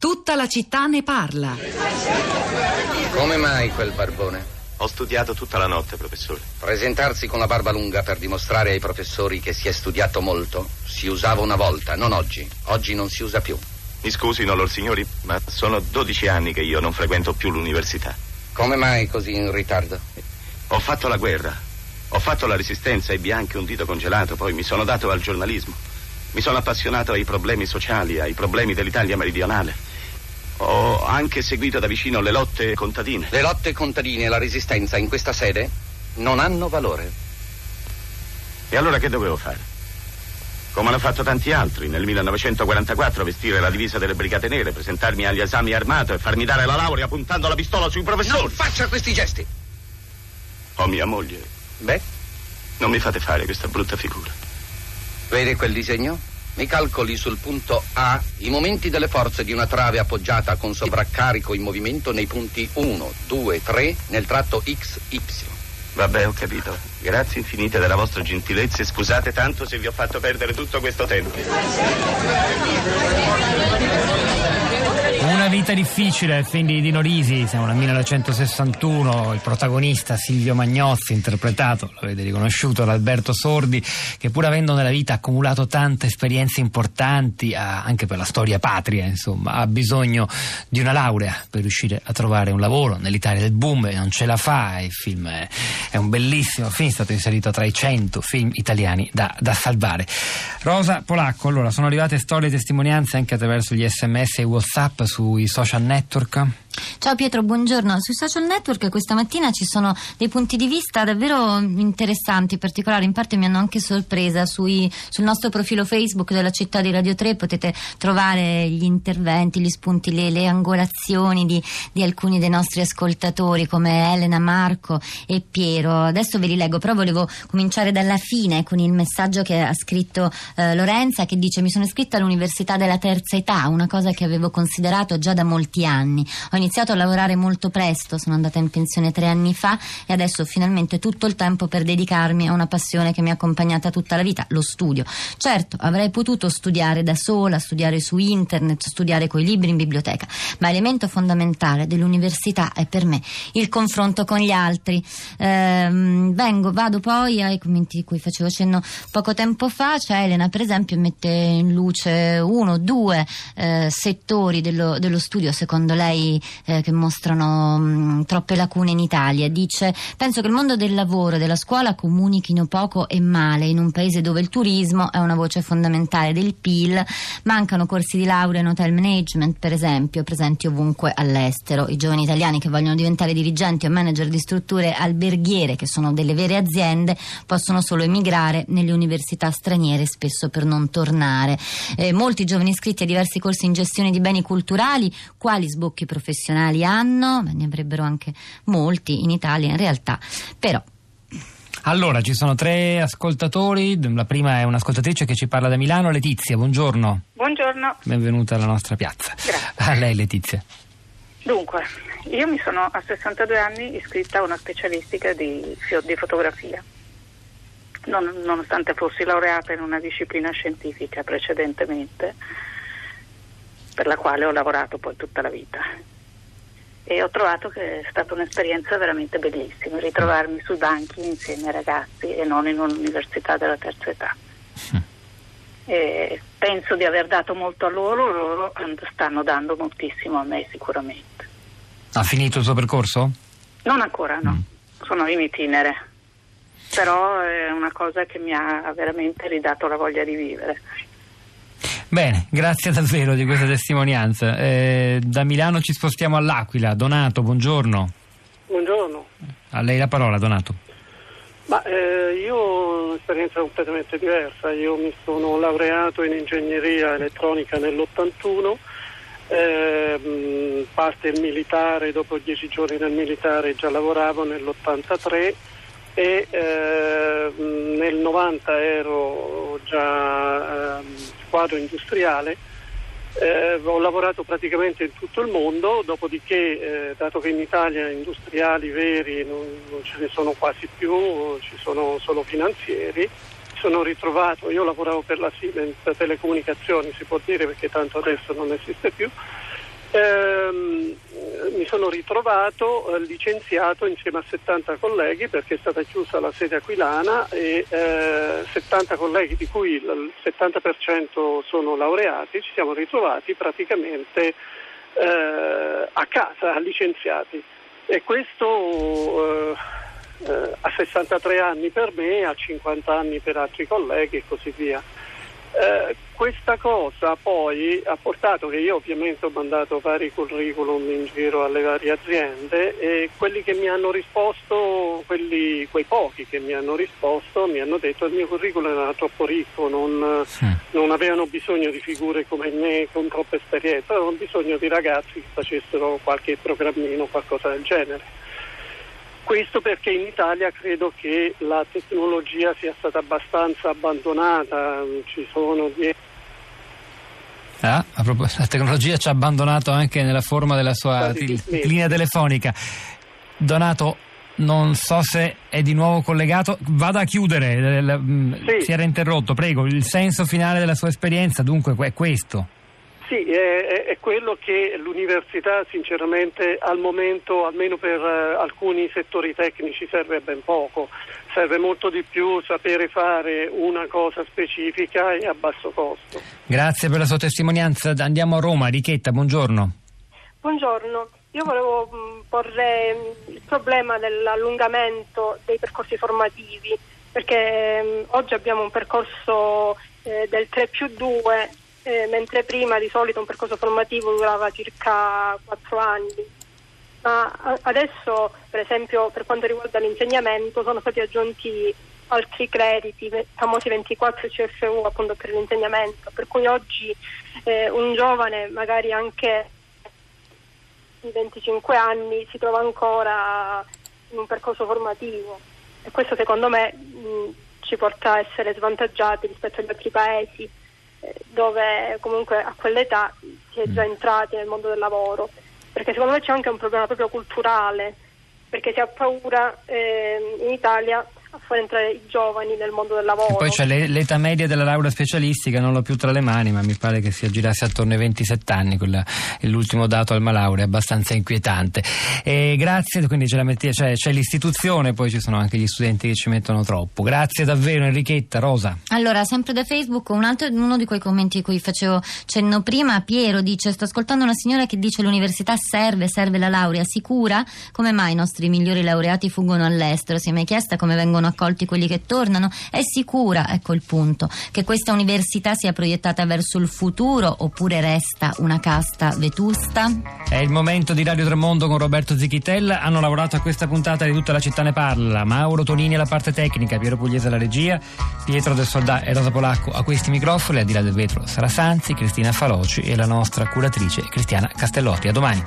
Tutta la città ne parla. Come mai quel barbone? Ho studiato tutta la notte, professore. Presentarsi con la barba lunga per dimostrare ai professori che si è studiato molto si usava una volta, non oggi. Oggi non si usa più. Mi scusino, lor signori, ma sono 12 anni che io non frequento più l'università. Come mai così in ritardo? Ho fatto la guerra, ho fatto la resistenza, ebbi anche un dito congelato, poi mi sono dato al giornalismo. Mi sono appassionato ai problemi sociali, ai problemi dell'Italia meridionale. Ho anche seguito da vicino le lotte contadine. Le lotte contadine e la resistenza in questa sede non hanno valore. E allora che dovevo fare? Come hanno fatto tanti altri nel 1944, vestire la divisa delle Brigate Nere, presentarmi agli esami armato e farmi dare la laurea puntando la pistola sui professori. Non faccia questi gesti! Ho mia moglie. Beh, Non mi fate fare questa brutta figura. vede quel disegno? Mi calcoli sul punto A i momenti delle forze di una trave appoggiata con sovraccarico in movimento nei punti 1, 2, 3 nel tratto XY. Vabbè, ho capito. Grazie infinite della vostra gentilezza e scusate tanto se vi ho fatto perdere tutto questo tempo. Vita difficile, film di Dino Risi, siamo nel 1961, il protagonista Silvio Magnozzi, interpretato, l'avete riconosciuto, da Alberto Sordi, che pur avendo nella vita accumulato tante esperienze importanti, anche per la storia patria, insomma, ha bisogno di una laurea per riuscire a trovare un lavoro nell'Italia del boom e non ce la fa, il film è, è un bellissimo film, è stato inserito tra i 100 film italiani da, da salvare. Rosa Polacco, allora, sono arrivate storie e testimonianze anche attraverso gli sms e whatsapp sui social network? Ciao Pietro, buongiorno. Sui social network questa mattina ci sono dei punti di vista davvero interessanti, particolari, in parte mi hanno anche sorpresa. Sui- sul nostro profilo Facebook della città di Radio 3 potete trovare gli interventi, gli spunti, le, le angolazioni di, di alcuni dei nostri ascoltatori come Elena, Marco e Piero. Adesso ve li leggo, però volevo cominciare dalla fine con il messaggio che ha scritto eh, Lorenza che dice mi sono iscritta all'università della terza età, una cosa che avevo considerato già da molti anni. Ho iniziato a lavorare molto presto, sono andata in pensione tre anni fa e adesso ho finalmente tutto il tempo per dedicarmi a una passione che mi ha accompagnata tutta la vita, lo studio. Certo, avrei potuto studiare da sola, studiare su internet, studiare coi libri in biblioteca, ma elemento fondamentale dell'università è per me il confronto con gli altri. Ehm, vengo, vado poi ai commenti di cui facevo cenno poco tempo fa, cioè Elena per esempio mette in luce uno, due eh, settori dello, dello studio secondo lei eh, che mostrano mh, troppe lacune in Italia. Dice penso che il mondo del lavoro e della scuola comunichino poco e male in un paese dove il turismo è una voce fondamentale del PIL, mancano corsi di laurea in hotel management per esempio presenti ovunque all'estero. I giovani italiani che vogliono diventare dirigenti o manager di strutture alberghiere che sono delle vere aziende possono solo emigrare nelle università straniere spesso per non tornare. Eh, molti giovani iscritti a diversi corsi in gestione di beni culturali, quali sbocchi professionali hanno? Beh, ne avrebbero anche molti in Italia in realtà, però Allora, ci sono tre ascoltatori, la prima è un'ascoltatrice che ci parla da Milano, Letizia, buongiorno, Buongiorno, benvenuta alla nostra piazza. Grazie. A lei Letizia. dunque, io mi sono a 62 anni iscritta a una specialistica di, di fotografia, Non- nonostante fossi laureata in una disciplina scientifica precedentemente, per la quale ho lavorato poi tutta la vita. E ho trovato che è stata un'esperienza veramente bellissima, ritrovarmi sui banchi insieme ai ragazzi e non in un'università della terza età. E penso di aver dato molto a loro, loro stanno dando moltissimo a me sicuramente. Ha finito il suo percorso? Non ancora, no, sono in itinere, però è una cosa che mi ha veramente ridato la voglia di vivere. Bene, grazie davvero di questa testimonianza. Eh, da Milano ci spostiamo all'Aquila. Donato, buongiorno. Buongiorno, A lei la parola, Donato. ma eh, io ho un'esperienza completamente diversa, io mi sono laureato in ingegneria elettronica nell'81, ehm, parte il militare, dopo dieci giorni nel militare già lavoravo nell'83 e ehm, nel 90 ero già ehm, quadro industriale eh, ho lavorato praticamente in tutto il mondo, dopodiché, eh, dato che in Italia industriali veri non, non ce ne sono quasi più, ci sono solo finanzieri, sono ritrovato, io lavoravo per la Siemens Telecomunicazioni, si può dire perché tanto adesso non esiste più, Ehm, mi sono ritrovato eh, licenziato insieme a 70 colleghi perché è stata chiusa la sede aquilana e eh, 70 colleghi di cui il 70% sono laureati, ci siamo ritrovati praticamente eh, a casa licenziati e questo eh, eh, a 63 anni per me, a 50 anni per altri colleghi e così via. Questa cosa poi ha portato che io ovviamente ho mandato vari curriculum in giro alle varie aziende e quelli che mi hanno risposto, quelli, quei pochi che mi hanno risposto, mi hanno detto che il mio curriculum era troppo ricco, non, sì. non avevano bisogno di figure come me con troppa esperienza, avevano bisogno di ragazzi che facessero qualche programmino o qualcosa del genere. Questo perché in Italia credo che la tecnologia sia stata abbastanza abbandonata, ci sono Ah, la tecnologia ci ha abbandonato anche nella forma della sua t- linea telefonica. Donato, non so se è di nuovo collegato, vada a chiudere, mm, sì. si era interrotto, prego, il senso finale della sua esperienza dunque è questo. Sì, è, è, quello che l'università sinceramente al momento, almeno per uh, alcuni settori tecnici, serve ben poco. Serve molto di più sapere fare una cosa specifica e a basso costo. Grazie per la sua testimonianza. Andiamo a Roma. Richetta, buongiorno. Buongiorno. Io volevo mm, porre mm, il problema dell'allungamento dei percorsi formativi, perché mm, oggi abbiamo un percorso eh, del 3 più 2 eh, mentre prima di solito un percorso formativo durava circa 4 anni. Ma adesso, per esempio, per quanto riguarda l'insegnamento, sono stati aggiunti altri crediti, i famosi 24 CFU appunto per l'insegnamento, per cui oggi eh, un giovane, magari anche di 25 anni, si trova ancora in un percorso formativo e questo secondo me mh, ci porta a essere svantaggiati rispetto agli altri paesi dove comunque a quell'età si è già mm. entrati nel mondo del lavoro, perché secondo me c'è anche un problema proprio culturale, perché si ha paura eh, in Italia a far entrare i giovani nel mondo del lavoro. E poi c'è l'età media della laurea specialistica, non l'ho più tra le mani, ma mi pare che si aggirasse attorno ai 27 anni, quella è l'ultimo dato al malaurea, abbastanza inquietante. E grazie, quindi c'è, mettia, c'è, c'è, l'istituzione, poi ci sono anche gli studenti che ci mettono troppo. Grazie davvero Enrichetta, Rosa. Allora, sempre da Facebook, un altro, uno di quei commenti di cui facevo cenno prima, Piero dice, sto ascoltando una signora che dice l'università serve, serve la laurea sicura, come mai i nostri migliori laureati fuggono all'estero? Si è mai chiesta come vengono vengono accolti quelli che tornano? È sicura, ecco il punto, che questa università sia proiettata verso il futuro oppure resta una casta vetusta? È il momento di Radio Tremondo con Roberto Zichitella. Hanno lavorato a questa puntata di tutta la città ne parla. Mauro Tonini alla parte tecnica, Piero Pugliese alla regia, Pietro del Soldà e Rosa Polacco a questi microfoni. A di là del vetro Sara Sanzi, Cristina Faloci e la nostra curatrice Cristiana Castellotti. A domani.